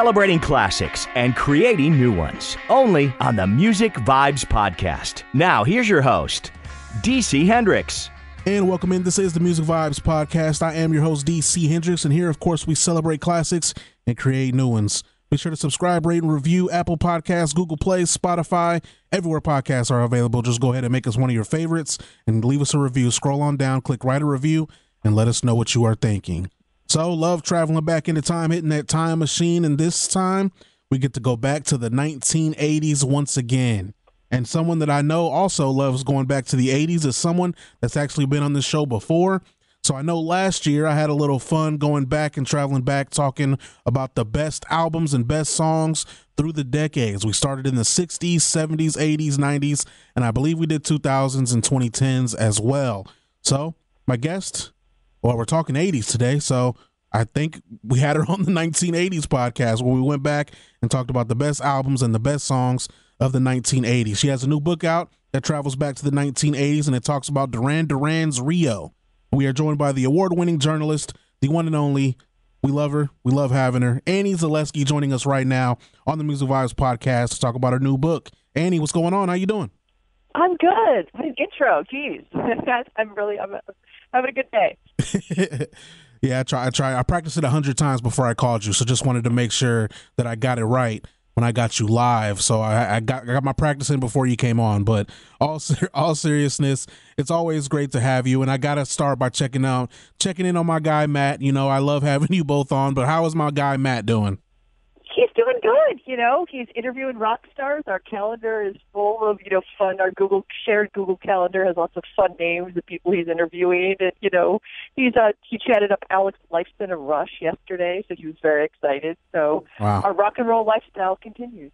celebrating classics and creating new ones. Only on the Music Vibes Podcast. Now, here's your host, DC Hendrix. And welcome in. This is the Music Vibes Podcast. I am your host, DC Hendrix, and here, of course, we celebrate classics and create new ones. Be sure to subscribe, rate, and review Apple Podcasts, Google Play, Spotify, everywhere podcasts are available. Just go ahead and make us one of your favorites and leave us a review. Scroll on down, click write a review, and let us know what you are thinking. So, love traveling back into time, hitting that time machine, and this time we get to go back to the 1980s once again. And someone that I know also loves going back to the 80s is someone that's actually been on the show before. So I know last year I had a little fun going back and traveling back, talking about the best albums and best songs through the decades. We started in the 60s, 70s, 80s, 90s, and I believe we did 2000s and 2010s as well. So my guest well, we're talking 80s today, so I think we had her on the 1980s podcast where we went back and talked about the best albums and the best songs of the 1980s. She has a new book out that travels back to the 1980s and it talks about Duran Duran's Rio. We are joined by the award winning journalist, the one and only. We love her. We love having her. Annie Zaleski joining us right now on the Music Vibes podcast to talk about her new book. Annie, what's going on? How you doing? I'm good. What an intro. Jeez. I'm really I'm having a good day. yeah, I try. I try. I practiced it a hundred times before I called you, so just wanted to make sure that I got it right when I got you live. So I, I got I got my practice in before you came on. But all all seriousness, it's always great to have you. And I gotta start by checking out checking in on my guy Matt. You know, I love having you both on. But how is my guy Matt doing? He's doing good. You know, he's interviewing rock stars. Our calendar is full of you know fun. Our Google shared Google calendar has lots of fun names of people he's interviewing. And you know, he's uh he chatted up Alex Lifeson of Rush yesterday, so he was very excited. So wow. our rock and roll lifestyle continues.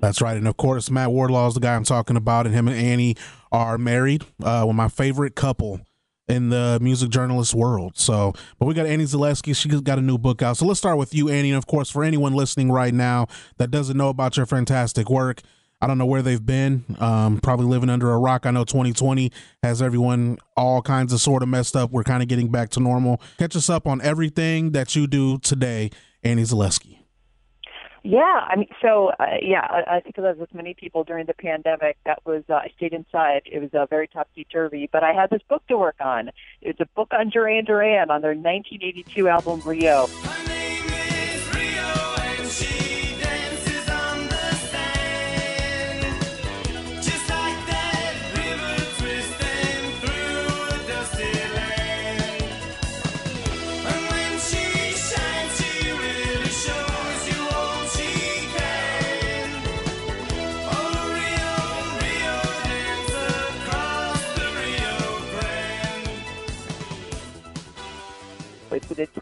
That's right, and of course, Matt Wardlaw is the guy I'm talking about, and him and Annie are married. Uh, one of my favorite couple in the music journalist world. So, but we got Annie Zaleski. She's got a new book out. So let's start with you, Annie. And of course, for anyone listening right now that doesn't know about your fantastic work, I don't know where they've been. Um, probably living under a rock. I know 2020 has everyone all kinds of sort of messed up. We're kind of getting back to normal. Catch us up on everything that you do today, Annie Zaleski. Yeah, I mean, so uh, yeah, I, I think as with many people during the pandemic, that was uh, I stayed inside. It was uh, very topsy turvy, but I had this book to work on. It's a book on Duran Duran on their 1982 album Rio.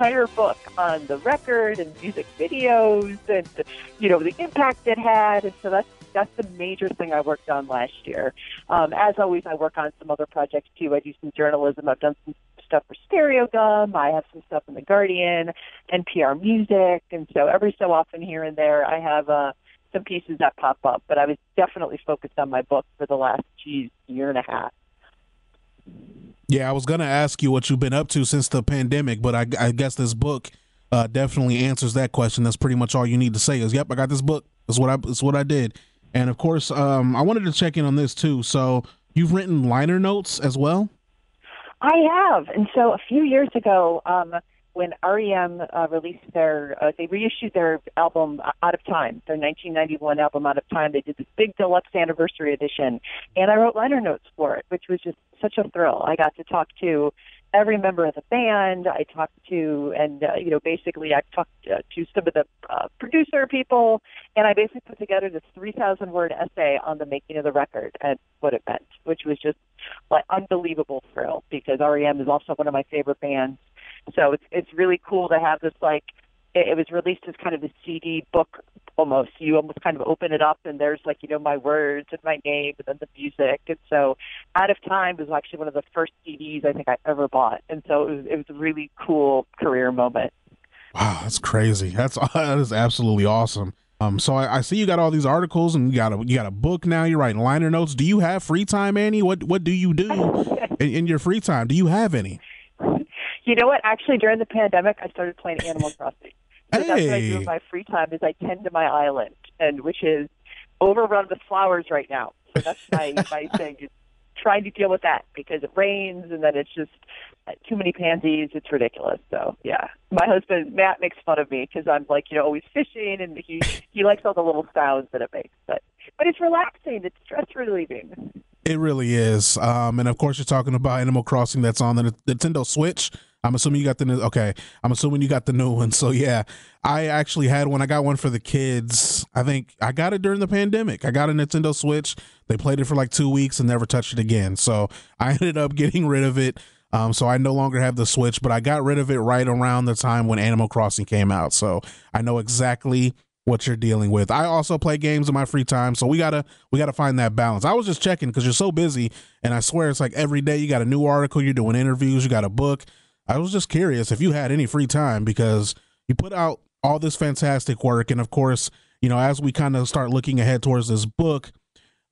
Entire book on the record and music videos and you know the impact it had, and so that's that's the major thing I worked on last year. Um, as always, I work on some other projects too. I do some journalism. I've done some stuff for Stereogum. I have some stuff in the Guardian, NPR Music, and so every so often here and there, I have uh, some pieces that pop up. But I was definitely focused on my book for the last geez year and a half. Yeah, I was gonna ask you what you've been up to since the pandemic, but I, I guess this book uh, definitely answers that question. That's pretty much all you need to say. Is yep, I got this book. That's what I. That's what I did. And of course, um, I wanted to check in on this too. So you've written liner notes as well. I have, and so a few years ago, um, when REM uh, released their, uh, they reissued their album uh, Out of Time, their 1991 album Out of Time. They did this big deluxe anniversary edition, and I wrote liner notes for it, which was just such a thrill. I got to talk to every member of the band. I talked to, and uh, you know, basically, I talked uh, to some of the uh, producer people, and I basically put together this 3,000 word essay on the making of the record and what it meant, which was just like unbelievable thrill because REM is also one of my favorite bands so it's it's really cool to have this like it, it was released as kind of a CD book almost. You almost kind of open it up and there's like you know my words and my name and then the music. And so Out of Time was actually one of the first CDs I think I ever bought, and so it was it was a really cool career moment. Wow, that's crazy. That's that is absolutely awesome. Um, so I, I, see you got all these articles and you got a you got a book now. You're writing liner notes. Do you have free time, Annie? What what do you do in, in your free time? Do you have any? You know what? Actually, during the pandemic, I started playing Animal Crossing. So hey. that's what I do in my free time is I tend to my island, and which is overrun with flowers right now. So that's my my thing is trying to deal with that because it rains and then it's just too many pansies. It's ridiculous. So yeah, my husband Matt makes fun of me because I'm like you know always fishing and he he likes all the little sounds that it makes. But but it's relaxing. It's stress relieving. It really is. Um, and of course, you're talking about Animal Crossing that's on the Nintendo Switch. I'm assuming you got the new. Okay, I'm assuming you got the new one. So yeah, I actually had one. I got one for the kids. I think I got it during the pandemic. I got a Nintendo Switch. They played it for like two weeks and never touched it again. So I ended up getting rid of it. Um, so I no longer have the Switch, but I got rid of it right around the time when Animal Crossing came out. So I know exactly what you're dealing with. I also play games in my free time, so we gotta we gotta find that balance. I was just checking because you're so busy, and I swear it's like every day you got a new article, you're doing interviews, you got a book. I was just curious if you had any free time because you put out all this fantastic work, and of course, you know, as we kind of start looking ahead towards this book,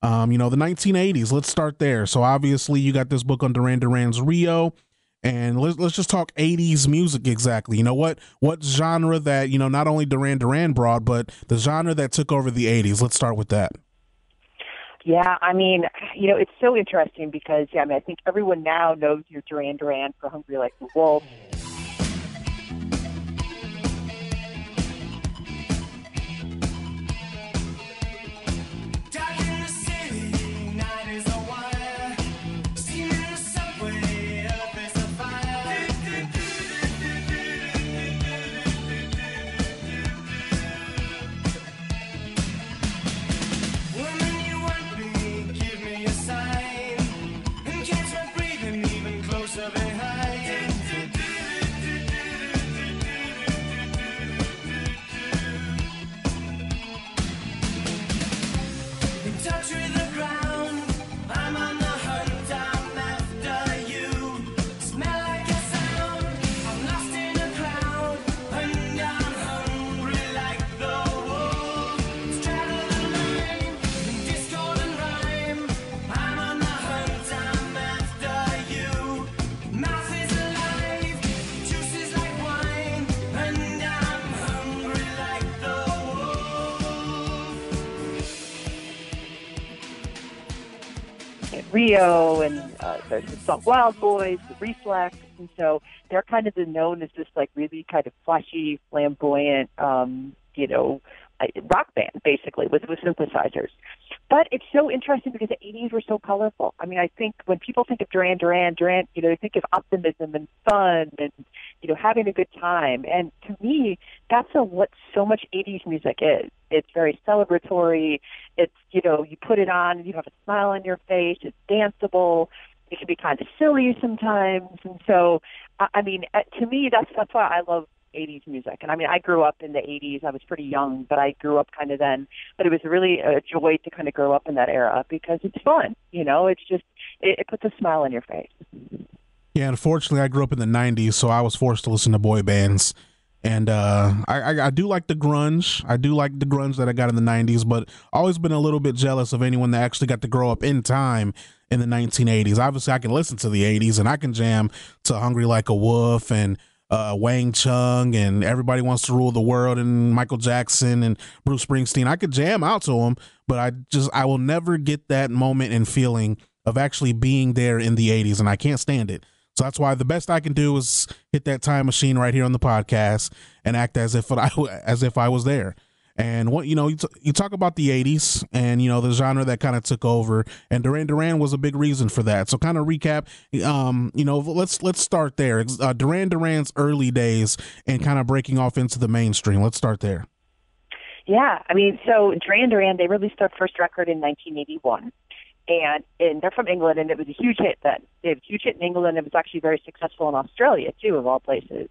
um, you know, the 1980s. Let's start there. So obviously, you got this book on Duran Duran's Rio and let's let's just talk 80s music exactly you know what what genre that you know not only duran duran brought but the genre that took over the 80s let's start with that yeah i mean you know it's so interesting because yeah i mean i think everyone now knows your duran duran for hungry like the wolf Rio and uh, the song Wild Boys, the Reflex, and so they're kind of the known as this like really kind of flashy, flamboyant, um, you know, rock band basically with with synthesizers. But it's so interesting because the 80s were so colorful. I mean, I think when people think of Duran Duran, Duran, you know, they think of optimism and fun and you know having a good time. And to me, that's a, what so much 80s music is. It's very celebratory. It's you know you put it on, and you have a smile on your face. It's danceable. It can be kind of silly sometimes. And so, I mean, uh, to me, that's that's why I love 80s music. And I mean, I grew up in the 80s. I was pretty young, but I grew up kind of then. But it was really a joy to kind of grow up in that era because it's fun. You know, it's just, it, it puts a smile on your face. Yeah, unfortunately, I grew up in the 90s, so I was forced to listen to boy bands. And uh, I, I, I do like the grunge. I do like the grunge that I got in the 90s, but always been a little bit jealous of anyone that actually got to grow up in time in the 1980s. Obviously, I can listen to the 80s and I can jam to Hungry Like a Wolf and uh, Wang Chung and Everybody Wants to Rule the World and Michael Jackson and Bruce Springsteen. I could jam out to them, but I just I will never get that moment and feeling of actually being there in the 80s, and I can't stand it. So that's why the best I can do is hit that time machine right here on the podcast and act as if I as if I was there. And what you know, you, t- you talk about the '80s and you know the genre that kind of took over, and Duran Duran was a big reason for that. So, kind of recap, um, you know, let's let's start there. Uh, Duran Duran's early days and kind of breaking off into the mainstream. Let's start there. Yeah, I mean, so Duran Duran they released their first record in 1981 and and they're from England, and it was a huge hit then. It was a huge hit in England. It was actually very successful in Australia too, of all places.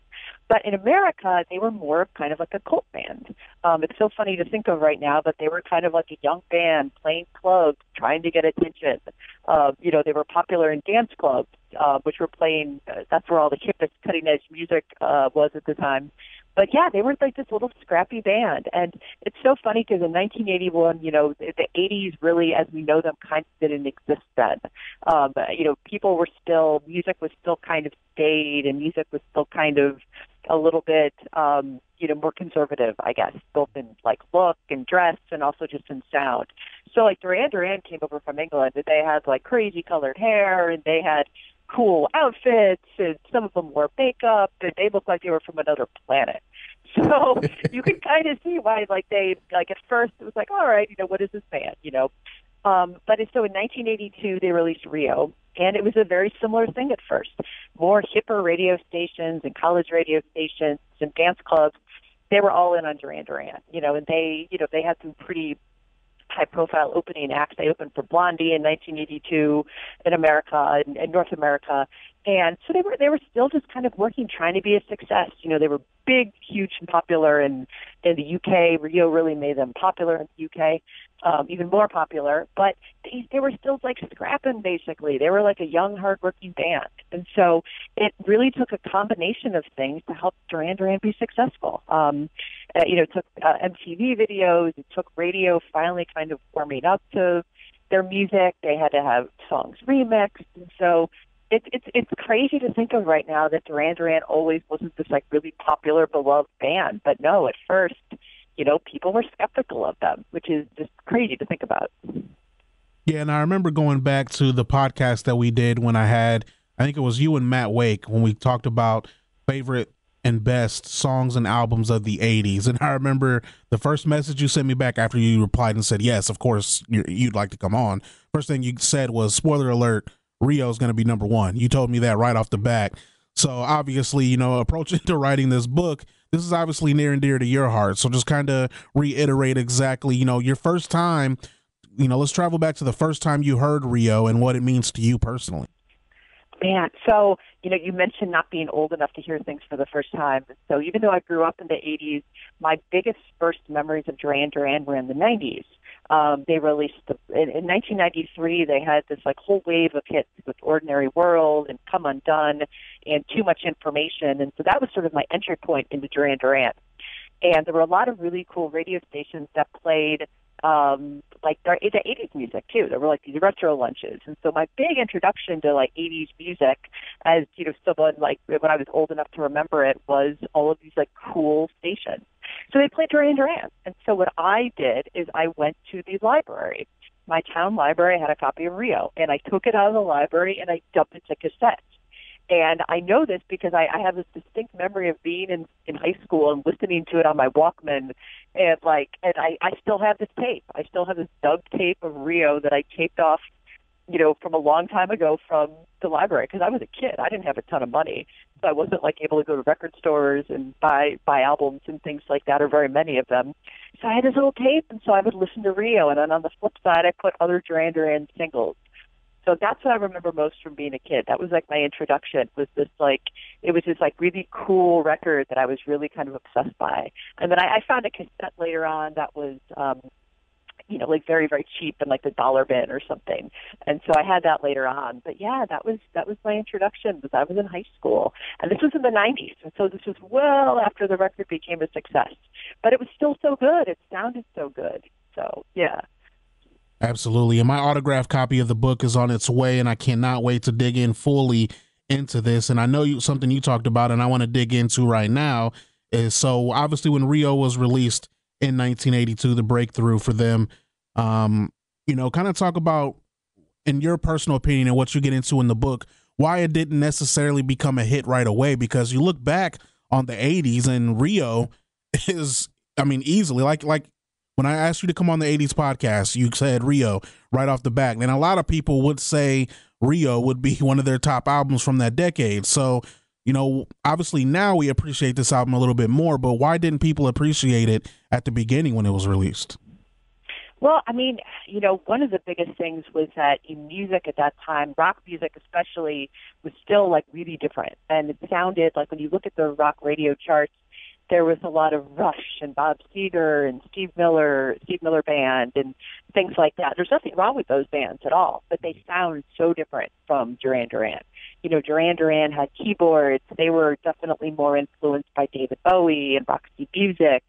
But in America, they were more of kind of like a cult band. Um, it's so funny to think of right now, but they were kind of like a young band playing clubs, trying to get attention. Uh, you know, they were popular in dance clubs, uh, which were playing. Uh, that's where all the hippest, cutting edge music uh, was at the time but yeah, they were like this little scrappy band, and it's so funny because in 1981, you know, the, the 80s really, as we know them, kind of didn't exist then. Um, you know, people were still music was still kind of staid, and music was still kind of a little bit, um, you know, more conservative, I guess, both in like look and dress and also just in sound. So like Duran Duran came over from England and they had like crazy colored hair and they had cool outfits and some of them wore makeup and they looked like they were from another planet. So you can kind of see why like they like at first it was like, all right, you know, what is this band? You know, um, but so in 1982 they released Rio, and it was a very similar thing at first. More hipper radio stations and college radio stations and dance clubs, they were all in on Duran Duran, you know, and they, you know, they had some pretty high profile opening acts. They opened for Blondie in 1982 in America and in North America. And so they were they were still just kind of working, trying to be a success. You know, they were big, huge, and popular in in the UK. Rio really made them popular in the UK um, even more popular, but they, they were still like scrapping basically. They were like a young, hardworking band. And so it really took a combination of things to help Duran Duran be successful. Um, uh, you know, it took uh, MTV videos, it took radio finally kind of warming up to their music. They had to have songs remixed. And so it's it's it's crazy to think of right now that Duran Duran always wasn't this like really popular, beloved band. But no, at first you know, people were skeptical of them, which is just crazy to think about. Yeah, and I remember going back to the podcast that we did when I had, I think it was you and Matt Wake when we talked about favorite and best songs and albums of the 80s. And I remember the first message you sent me back after you replied and said, Yes, of course, you'd like to come on. First thing you said was, Spoiler alert, Rio is going to be number one. You told me that right off the bat. So obviously, you know, approaching to writing this book, this is obviously near and dear to your heart. So just kind of reiterate exactly, you know, your first time, you know, let's travel back to the first time you heard Rio and what it means to you personally. Man, so, you know, you mentioned not being old enough to hear things for the first time. So even though I grew up in the 80s, my biggest first memories of Duran Duran were in the 90s. Um, they released the, in, in 1993. They had this like whole wave of hits with "Ordinary World" and "Come Undone" and "Too Much Information," and so that was sort of my entry point into Duran Duran. And there were a lot of really cool radio stations that played um like the, the 80s music too. There were like these retro lunches, and so my big introduction to like 80s music, as you know, someone like when I was old enough to remember it, was all of these like cool stations. So they played Duran Duran, and so what I did is I went to the library. My town library had a copy of Rio, and I took it out of the library and I dumped it to cassette. And I know this because I, I have this distinct memory of being in, in high school and listening to it on my Walkman. And like, and I, I still have this tape. I still have this dubbed tape of Rio that I taped off, you know, from a long time ago from the library because I was a kid. I didn't have a ton of money. So I wasn't like able to go to record stores and buy, buy albums and things like that or very many of them. So I had this little tape and so I would listen to Rio. And then on the flip side, I put other Duran Duran singles so that's what I remember most from being a kid. That was like my introduction. Was this like it was this like really cool record that I was really kind of obsessed by. And then I, I found a cassette later on that was um you know, like very, very cheap in like the dollar bin or something. And so I had that later on. But yeah, that was that was my introduction was I was in high school. And this was in the nineties. And so this was well after the record became a success. But it was still so good. It sounded so good. So yeah. Absolutely. And my autographed copy of the book is on its way, and I cannot wait to dig in fully into this. And I know you something you talked about, and I want to dig into right now is so obviously when Rio was released in 1982, the breakthrough for them, um, you know, kind of talk about in your personal opinion and what you get into in the book, why it didn't necessarily become a hit right away. Because you look back on the 80s and Rio is, I mean, easily like like when I asked you to come on the 80s podcast, you said Rio right off the bat. And a lot of people would say Rio would be one of their top albums from that decade. So, you know, obviously now we appreciate this album a little bit more, but why didn't people appreciate it at the beginning when it was released? Well, I mean, you know, one of the biggest things was that in music at that time, rock music especially, was still like really different. And it sounded like when you look at the rock radio charts, there was a lot of Rush and Bob Seger and Steve Miller, Steve Miller Band and things like that. There's nothing wrong with those bands at all, but they sound so different from Duran Duran. You know, Duran Duran had keyboards. They were definitely more influenced by David Bowie and Roxy Music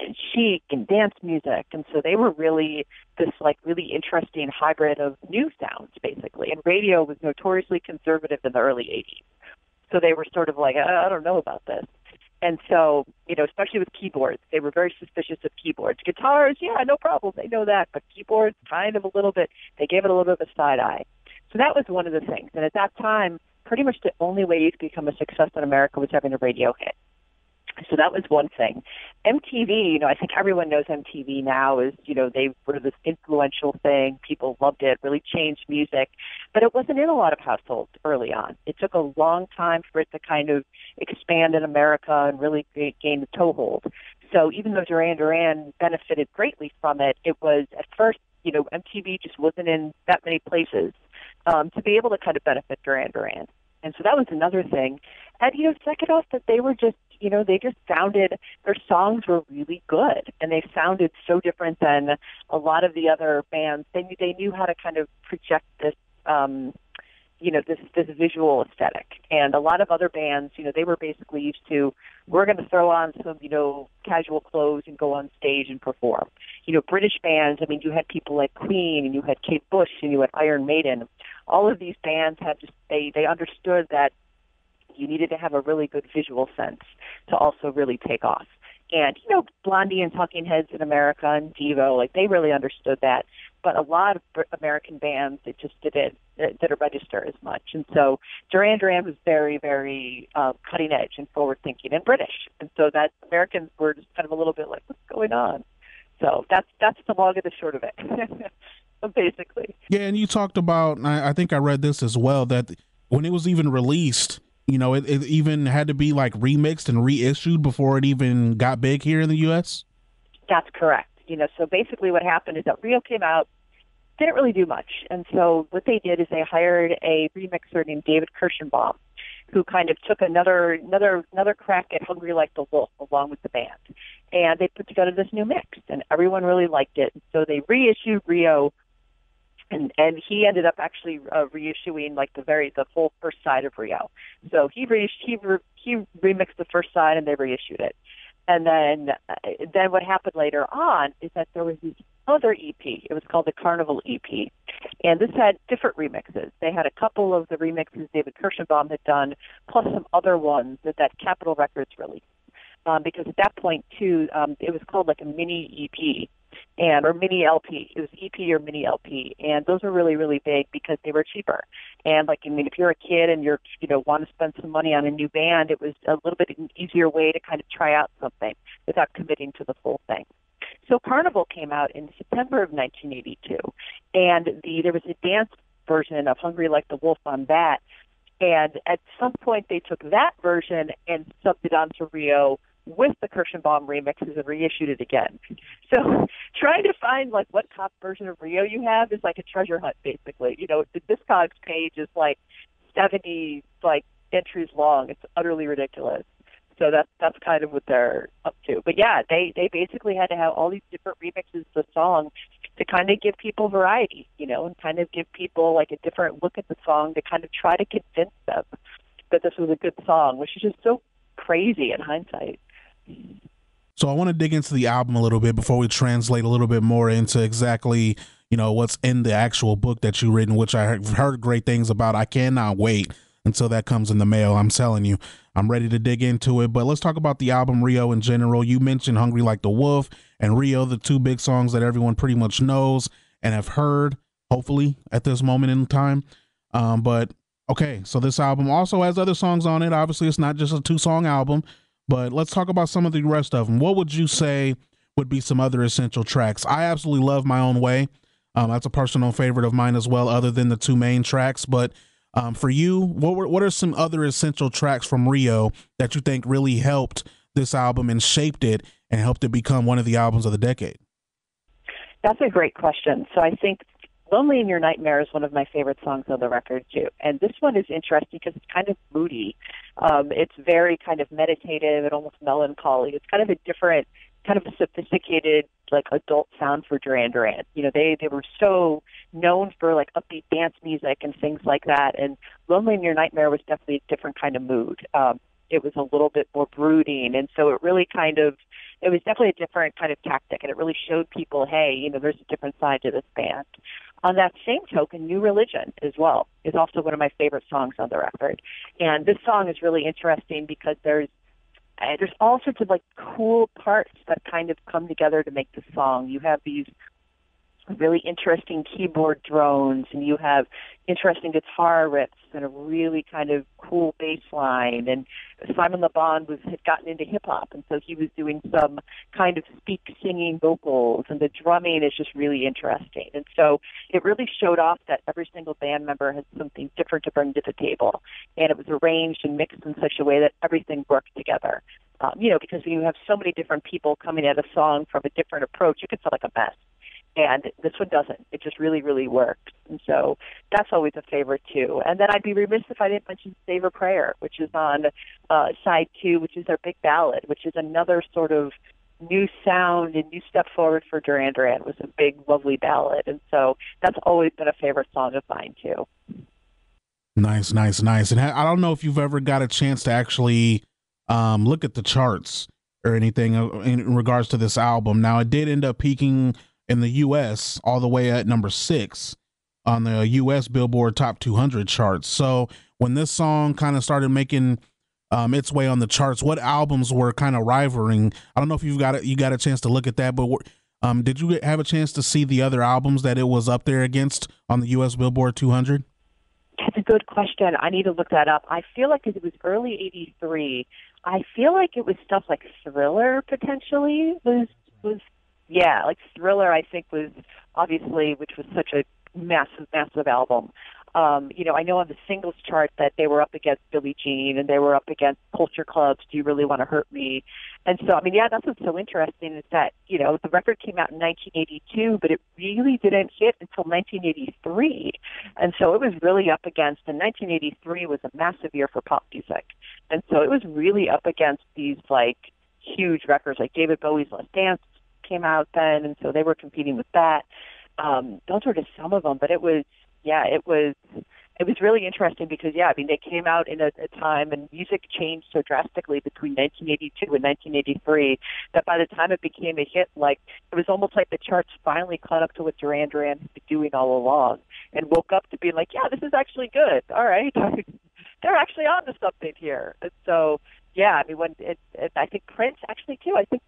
and chic and dance music. And so they were really this like really interesting hybrid of new sounds basically. And radio was notoriously conservative in the early 80s. So they were sort of like, I don't know about this And so, you know, especially with keyboards, they were very suspicious of keyboards. Guitars, yeah, no problem, they know that, but keyboards, kind of a little bit, they gave it a little bit of a side eye. So that was one of the things. And at that time, pretty much the only way you could become a success in America was having a radio hit. So that was one thing. MTV, you know, I think everyone knows MTV now is, you know, they were this influential thing. People loved it, really changed music, but it wasn't in a lot of households early on. It took a long time for it to kind of expand in America and really gain the toehold. So even though Duran Duran benefited greatly from it, it was at first, you know, MTV just wasn't in that many places um, to be able to kind of benefit Duran Duran. And so that was another thing. And, you know, second off, that they were just you know, they just sounded, their songs were really good and they sounded so different than a lot of the other bands. They knew, they knew how to kind of project this, um, you know, this, this visual aesthetic. And a lot of other bands, you know, they were basically used to, we're going to throw on some, you know, casual clothes and go on stage and perform. You know, British bands, I mean, you had people like Queen and you had Kate Bush and you had Iron Maiden. All of these bands had just, they, they understood that you needed to have a really good visual sense to also really take off. And, you know, Blondie and Talking Heads in America and Devo, like they really understood that. But a lot of American bands, it just didn't, didn't register as much. And so Duran Duran was very, very uh, cutting edge and forward thinking and British. And so that Americans were just kind of a little bit like, what's going on? So that's, that's the long and the short of it. basically. Yeah, and you talked about, I, I think I read this as well, that when it was even released, you know, it, it even had to be like remixed and reissued before it even got big here in the U.S. That's correct. You know, so basically what happened is that Rio came out, didn't really do much, and so what they did is they hired a remixer named David Kershenbaum, who kind of took another another another crack at Hungry Like the Wolf along with the band, and they put together this new mix, and everyone really liked it. And So they reissued Rio and and he ended up actually uh, reissuing like the very the full first side of Rio. So he re- he re- he remixed the first side and they reissued it. And then uh, then what happened later on is that there was this other EP. It was called the Carnival EP, and this had different remixes. They had a couple of the remixes David Kershenbaum had done, plus some other ones that that Capitol Records released. Um, because at that point too, um, it was called like a mini EP and or mini LP. It was EP or mini LP, and those were really really big because they were cheaper. And like I mean, if you're a kid and you're you know want to spend some money on a new band, it was a little bit an easier way to kind of try out something without committing to the full thing. So Carnival came out in September of 1982, and the there was a dance version of Hungry Like the Wolf on that. And at some point, they took that version and subbed it onto Rio with the Kershenbaum remixes and reissued it again. So trying to find like what top version of Rio you have is like a treasure hunt basically. You know, the Discogs page is like seventy like entries long. It's utterly ridiculous. So that's that's kind of what they're up to. But yeah, they they basically had to have all these different remixes of the song to kind of give people variety, you know, and kind of give people like a different look at the song to kind of try to convince them that this was a good song, which is just so crazy in hindsight. So I want to dig into the album a little bit before we translate a little bit more into exactly, you know, what's in the actual book that you written, which I heard great things about. I cannot wait until that comes in the mail. I'm telling you, I'm ready to dig into it. But let's talk about the album Rio in general. You mentioned Hungry Like the Wolf and Rio, the two big songs that everyone pretty much knows and have heard, hopefully, at this moment in time. Um, but okay, so this album also has other songs on it. Obviously, it's not just a two song album. But let's talk about some of the rest of them. What would you say would be some other essential tracks? I absolutely love My Own Way. Um, that's a personal favorite of mine as well, other than the two main tracks. But um, for you, what were, what are some other essential tracks from Rio that you think really helped this album and shaped it and helped it become one of the albums of the decade? That's a great question. So I think Lonely in Your Nightmare is one of my favorite songs on the record too. And this one is interesting because it's kind of moody. Um, it's very kind of meditative and almost melancholy. It's kind of a different, kind of a sophisticated, like adult sound for Duran Duran. You know, they they were so known for like upbeat dance music and things like that. And Lonely in Your Nightmare was definitely a different kind of mood. Um, it was a little bit more brooding, and so it really kind of it was definitely a different kind of tactic, and it really showed people, hey, you know, there's a different side to this band. On that same token, New Religion as well is also one of my favorite songs on the record. And this song is really interesting because there's and there's all sorts of like cool parts that kind of come together to make the song. You have these really interesting keyboard drones and you have interesting guitar riffs and a really kind of cool bass line and Simon Le Bon was had gotten into hip hop and so he was doing some kind of speak singing vocals and the drumming is just really interesting. And so it really showed off that every single band member has something different to bring to the table and it was arranged and mixed in such a way that everything worked together. Um, you know because when you have so many different people coming at a song from a different approach it can sound like a mess and this one doesn't. It just really, really works. And so that's always a favorite too. And then I'd be remiss if I didn't mention Save a Prayer, which is on uh, side two, which is their big ballad, which is another sort of new sound and new step forward for Duran Duran. Was a big, lovely ballad. And so that's always been a favorite song of mine too. Nice, nice, nice. And I don't know if you've ever got a chance to actually um, look at the charts or anything uh, in regards to this album. Now, it did end up peaking in the US all the way at number six on the US Billboard Top 200 charts. So when this song kind of started making um, its way on the charts, what albums were kind of rivaling? I don't know if you've got a, you got a chance to look at that, but um, did you have a chance to see the other albums that it was up there against on the US Billboard 200? That's a good question. I need to look that up. I feel like it was early '83. I feel like it was stuff like Thriller potentially was was yeah, like Thriller, I think was obviously, which was such a massive, massive album. Um, you know, I know on the singles chart that they were up against Billie Jean and they were up against Culture Club's Do You Really Want to Hurt Me? And so, I mean, yeah, that's what's so interesting is that, you know, the record came out in 1982, but it really didn't hit until 1983. And so it was really up against, and 1983 was a massive year for pop music. And so it was really up against these, like, huge records like David Bowie's Let's Dance came out then, and so they were competing with that. Um, those were just some of them, but it was, yeah, it was, it was really interesting because, yeah, I mean, they came out in a, a time and music changed so drastically between 1982 and 1983 that by the time it became a hit, like it was almost like the charts finally caught up to what Duran Duran had been doing all along and woke up to being like, yeah, this is actually good. All right, they're actually on to something here. And so, yeah, I mean, when it, it, I think Prince actually too. I think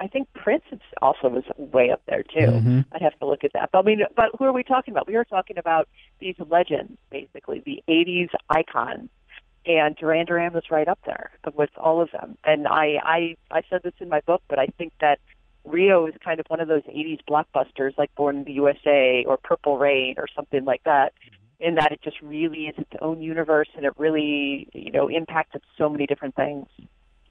I think Prince also was way up there too. Mm-hmm. I'd have to look at that. But I mean, but who are we talking about? We are talking about these legends, basically the '80s icons, and Duran Duran was right up there with all of them. And I, I, I said this in my book, but I think that Rio is kind of one of those '80s blockbusters, like Born in the USA or Purple Rain or something like that. In that it just really is its own universe, and it really, you know, impacted so many different things.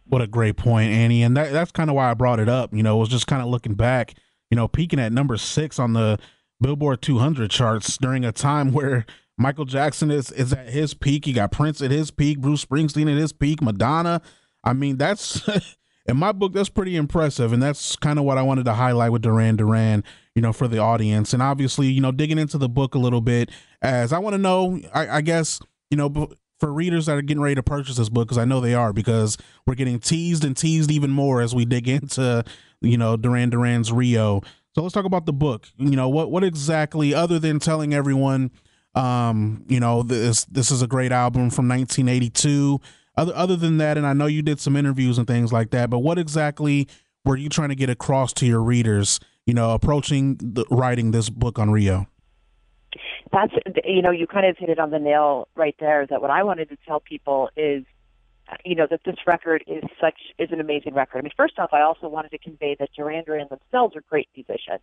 What a great point, Annie. And that, that's kind of why I brought it up. You know, it was just kind of looking back, you know, peaking at number six on the Billboard 200 charts during a time where Michael Jackson is, is at his peak. You got Prince at his peak, Bruce Springsteen at his peak, Madonna. I mean, that's in my book, that's pretty impressive. And that's kind of what I wanted to highlight with Duran Duran, you know, for the audience. And obviously, you know, digging into the book a little bit as I want to know, I, I guess, you know, for readers that are getting ready to purchase this book because I know they are because we're getting teased and teased even more as we dig into you know Duran Duran's Rio. So let's talk about the book. You know what what exactly other than telling everyone um you know this this is a great album from 1982 other other than that and I know you did some interviews and things like that but what exactly were you trying to get across to your readers you know approaching the, writing this book on Rio that's you know you kind of hit it on the nail right there that what I wanted to tell people is you know that this record is such is an amazing record. I mean, first off, I also wanted to convey that Duran Duran themselves are great musicians,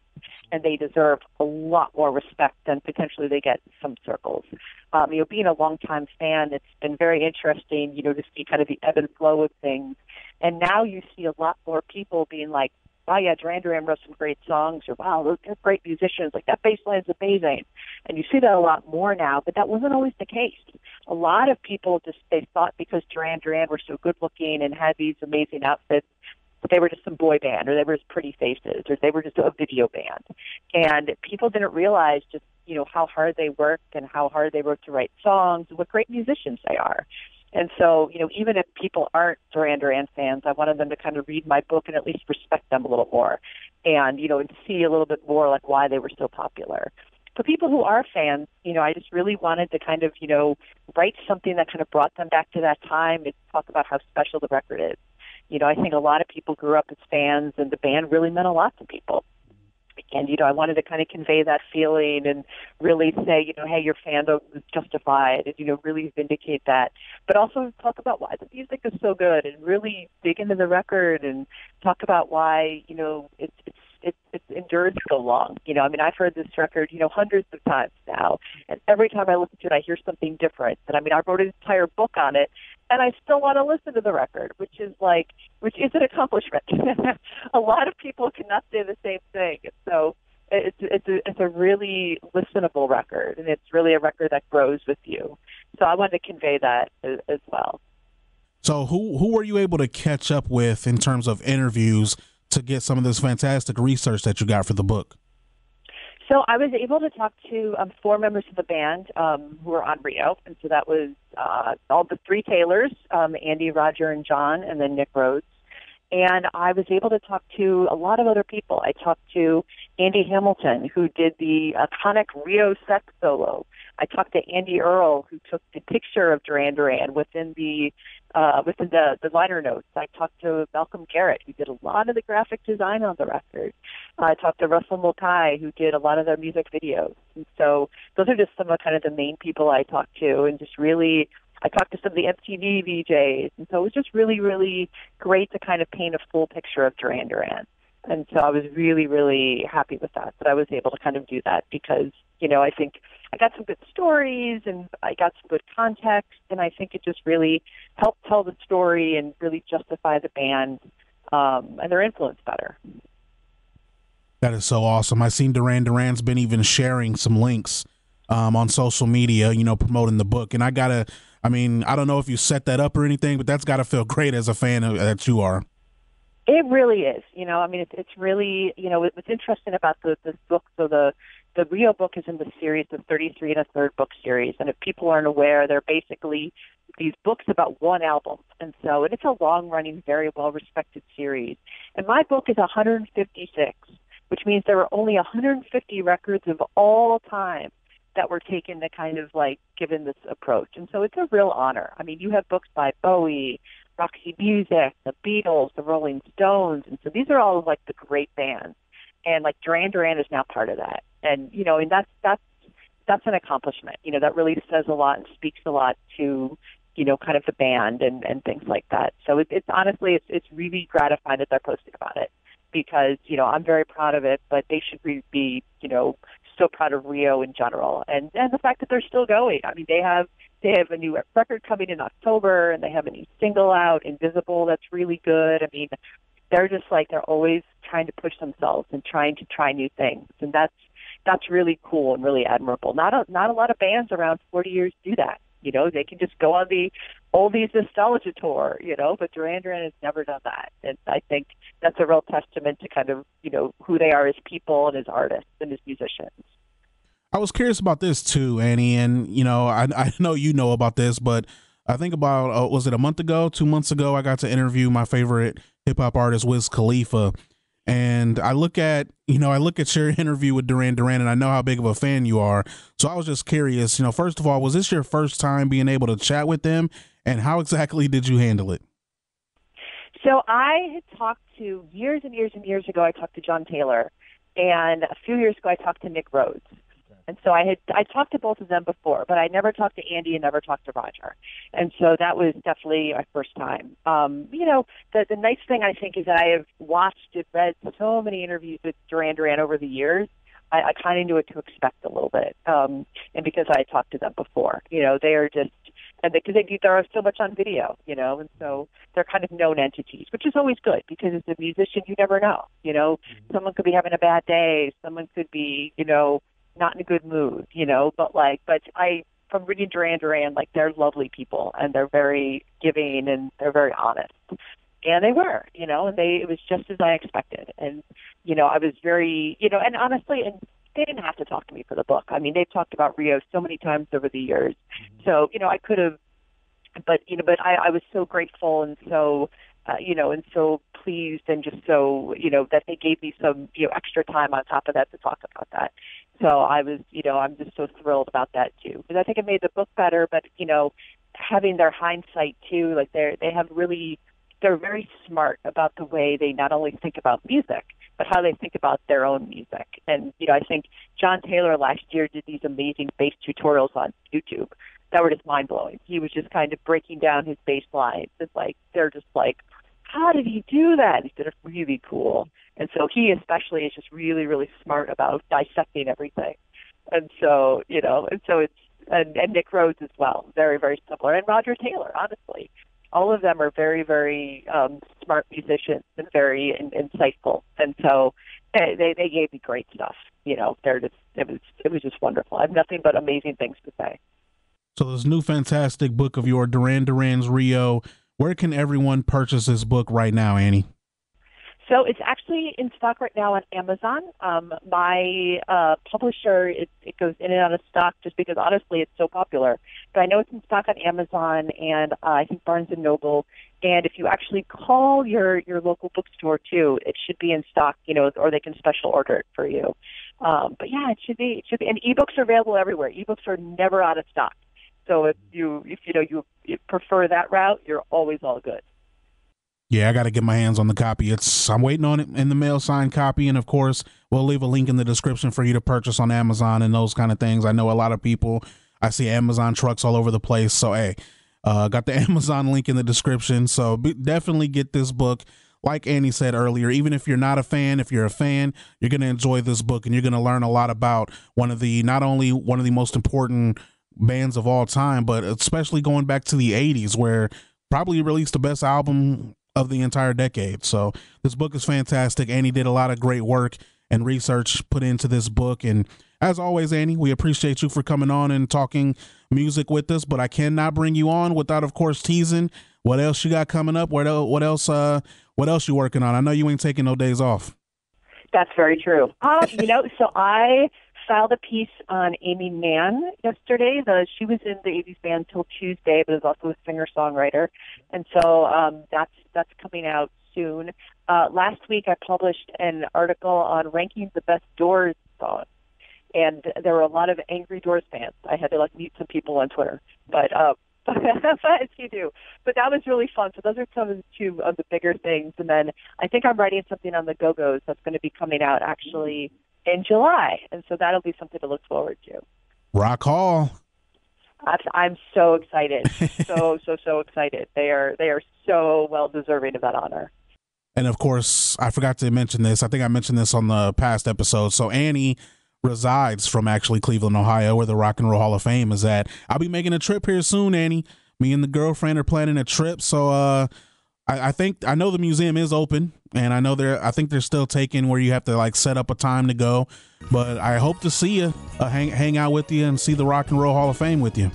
and they deserve a lot more respect than potentially they get in some circles. Um, you know, being a longtime fan, it's been very interesting, you know, to see kind of the ebb and flow of things. And now you see a lot more people being like, wow, yeah, Duran Duran wrote some great songs, or wow, they're great musicians. Like that bass is amazing, and you see that a lot more now. But that wasn't always the case. A lot of people just they thought because Duran Duran were so good looking and had these amazing outfits, that they were just some boy band, or they were just pretty faces, or they were just a video band, and people didn't realize just you know how hard they worked and how hard they worked to write songs, and what great musicians they are. And so, you know, even if people aren't Duran Duran fans, I wanted them to kind of read my book and at least respect them a little more and, you know, and see a little bit more like why they were so popular. For people who are fans, you know, I just really wanted to kind of, you know, write something that kind of brought them back to that time and talk about how special the record is. You know, I think a lot of people grew up as fans, and the band really meant a lot to people. And you know, I wanted to kind of convey that feeling and really say, you know, hey, your fandom is justified, and you know, really vindicate that. But also talk about why the music is so good, and really dig into the record and talk about why you know it's it's it's it's endured so long. You know, I mean, I've heard this record, you know, hundreds of times now, and every time I listen to it, I hear something different. And I mean, I wrote an entire book on it, and I still want to listen to the record, which is like, which is an accomplishment. a lot of people cannot say the same thing. So it's it's a, it's a really listenable record, and it's really a record that grows with you. So I wanted to convey that as, as well. So who who were you able to catch up with in terms of interviews to get some of this fantastic research that you got for the book? So I was able to talk to um, four members of the band um, who were on Rio, and so that was uh, all the three Taylors, um, Andy, Roger, and John, and then Nick Rhodes. And I was able to talk to a lot of other people. I talked to Andy Hamilton, who did the iconic Rio sax solo. I talked to Andy Earle, who took the picture of Duran Duran within the uh, within the, the liner notes. I talked to Malcolm Garrett, who did a lot of the graphic design on the record. I talked to Russell Mulcahy, who did a lot of the music videos. And so those are just some of kind of the main people I talked to, and just really I talked to some of the MTV VJs, and so it was just really, really great to kind of paint a full picture of Duran Duran. And so I was really, really happy with that, that I was able to kind of do that because, you know, I think I got some good stories and I got some good context, and I think it just really helped tell the story and really justify the band um, and their influence better. That is so awesome. I've seen Duran Duran's been even sharing some links um, on social media, you know, promoting the book, and I gotta. I mean, I don't know if you set that up or anything, but that's got to feel great as a fan of, that you are. It really is. You know, I mean, it's, it's really, you know, what's interesting about the, this book, so the, the Rio book is in the series, the 33 and a third book series. And if people aren't aware, they're basically these books about one album. And so, and it's a long running, very well respected series. And my book is 156, which means there are only 150 records of all time that were taken to kind of like given this approach. And so it's a real honor. I mean, you have books by Bowie, Roxy Music, the Beatles, the Rolling Stones, and so these are all like the great bands. And like Duran Duran is now part of that. And you know, and that's that's that's an accomplishment. You know, that really says a lot and speaks a lot to you know, kind of the band and and things like that. So it, it's honestly, it's it's really gratifying that they're posting about it because you know I'm very proud of it, but they should be, be you know so proud of Rio in general and and the fact that they're still going. I mean, they have they have a new record coming in October, and they have a new single out, Invisible, that's really good. I mean, they're just like they're always trying to push themselves and trying to try new things, and that's that's really cool and really admirable. Not a not a lot of bands around 40 years do that. You know, they can just go on the oldies nostalgia tour, you know, but Duran Duran has never done that. And I think that's a real testament to kind of, you know, who they are as people and as artists and as musicians. I was curious about this too, Annie, and you know, I I know you know about this, but I think about uh, was it a month ago, two months ago, I got to interview my favorite hip hop artist, Wiz Khalifa, and I look at you know I look at your interview with Duran Duran, and I know how big of a fan you are. So I was just curious, you know, first of all, was this your first time being able to chat with them, and how exactly did you handle it? So I had talked to years and years and years ago. I talked to John Taylor, and a few years ago I talked to Nick Rhodes. And so I had I talked to both of them before, but I never talked to Andy and never talked to Roger. And so that was definitely my first time. Um, you know, the the nice thing I think is that I have watched and read so many interviews with Duran Duran over the years. I, I kind of knew what to expect a little bit, um, and because I had talked to them before, you know, they are just and because they, they there are so much on video, you know, and so they're kind of known entities, which is always good because as a musician, you never know, you know, mm-hmm. someone could be having a bad day, someone could be, you know, not in a good mood, you know, but like, but I, from reading Duran Duran, like they're lovely people and they're very giving and they're very honest. And they were, you know, and they, it was just as I expected. And, you know, I was very, you know, and honestly, and they didn't have to talk to me for the book. I mean, they've talked about Rio so many times over the years. Mm-hmm. So, you know, I could have, but, you know, but I, I was so grateful and so, uh, you know, and so pleased and just so, you know, that they gave me some, you know, extra time on top of that to talk about that. So I was, you know, I'm just so thrilled about that too, because I think it made the book better. But you know, having their hindsight too, like they're they have really they're very smart about the way they not only think about music, but how they think about their own music. And you know, I think John Taylor last year did these amazing bass tutorials on YouTube that were just mind blowing. He was just kind of breaking down his bass lines. It's like they're just like, how did he do that? He did it really cool. And so he especially is just really, really smart about dissecting everything. And so, you know, and so it's and, and Nick Rhodes as well, very, very similar. And Roger Taylor, honestly all of them are very, very um, smart musicians and very in, insightful. And so they, they gave me great stuff. You know, they're just it was it was just wonderful. I have nothing but amazing things to say. So this new fantastic book of your Duran Duran's Rio. Where can everyone purchase this book right now, Annie? So it's actually in stock right now on Amazon. Um, my uh, publisher, it, it goes in and out of stock just because honestly it's so popular. But I know it's in stock on Amazon and uh, I think Barnes and Noble. And if you actually call your your local bookstore too, it should be in stock. You know, or they can special order it for you. Um, but yeah, it should be. It should be. And ebooks are available everywhere. Ebooks are never out of stock. So if you if you know you, you prefer that route, you're always all good. Yeah, I got to get my hands on the copy. It's I'm waiting on it in the mail signed copy, and of course, we'll leave a link in the description for you to purchase on Amazon and those kind of things. I know a lot of people. I see Amazon trucks all over the place, so hey, uh, got the Amazon link in the description. So be, definitely get this book. Like Annie said earlier, even if you're not a fan, if you're a fan, you're going to enjoy this book and you're going to learn a lot about one of the not only one of the most important bands of all time, but especially going back to the 80s where probably released the best album of the entire decade. So this book is fantastic. Annie did a lot of great work and research put into this book. And as always, Annie, we appreciate you for coming on and talking music with us. But I cannot bring you on without, of course, teasing what else you got coming up. What else? What else? Uh, what else you working on? I know you ain't taking no days off. That's very true. Um, you know, so I filed a piece on Aimee Mann yesterday. The, she was in the 80s band 'Til Tuesday, but is also a singer songwriter, and so um, that's that's coming out soon. Uh, last week, I published an article on ranking the best Doors songs, and there were a lot of angry Doors fans. I had to like mute some people on Twitter, but. Uh, as you do. But that was really fun. So those are some of the two of the bigger things. And then I think I'm writing something on the Go Go's that's going to be coming out actually in July, and so that'll be something to look forward to. Rock Hall. I'm so excited, so so so excited. They are they are so well deserving of that honor. And of course, I forgot to mention this. I think I mentioned this on the past episode. So Annie resides from actually Cleveland, Ohio, where the Rock and Roll Hall of Fame is at. I'll be making a trip here soon, Annie. Me and the girlfriend are planning a trip, so uh, I, I think I know the museum is open, and I know they're. I think they're still taking where you have to like set up a time to go. But I hope to see you, uh, hang hang out with you, and see the Rock and Roll Hall of Fame with you.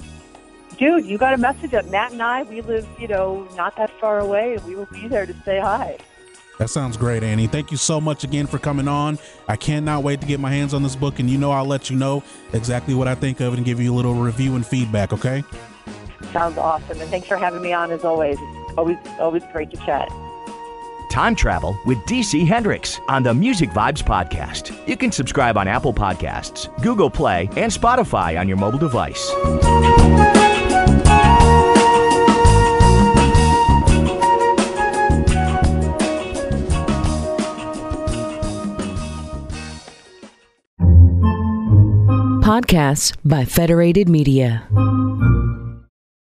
Dude, you got a message up. Matt and I, we live, you know, not that far away, and we will be there to say hi. That sounds great, Annie. Thank you so much again for coming on. I cannot wait to get my hands on this book, and you know I'll let you know exactly what I think of it and give you a little review and feedback. Okay? Sounds awesome, and thanks for having me on as always. Always, always great to chat. Time Travel with DC Hendrix on the Music Vibes Podcast. You can subscribe on Apple Podcasts, Google Play, and Spotify on your mobile device. Podcasts by Federated Media.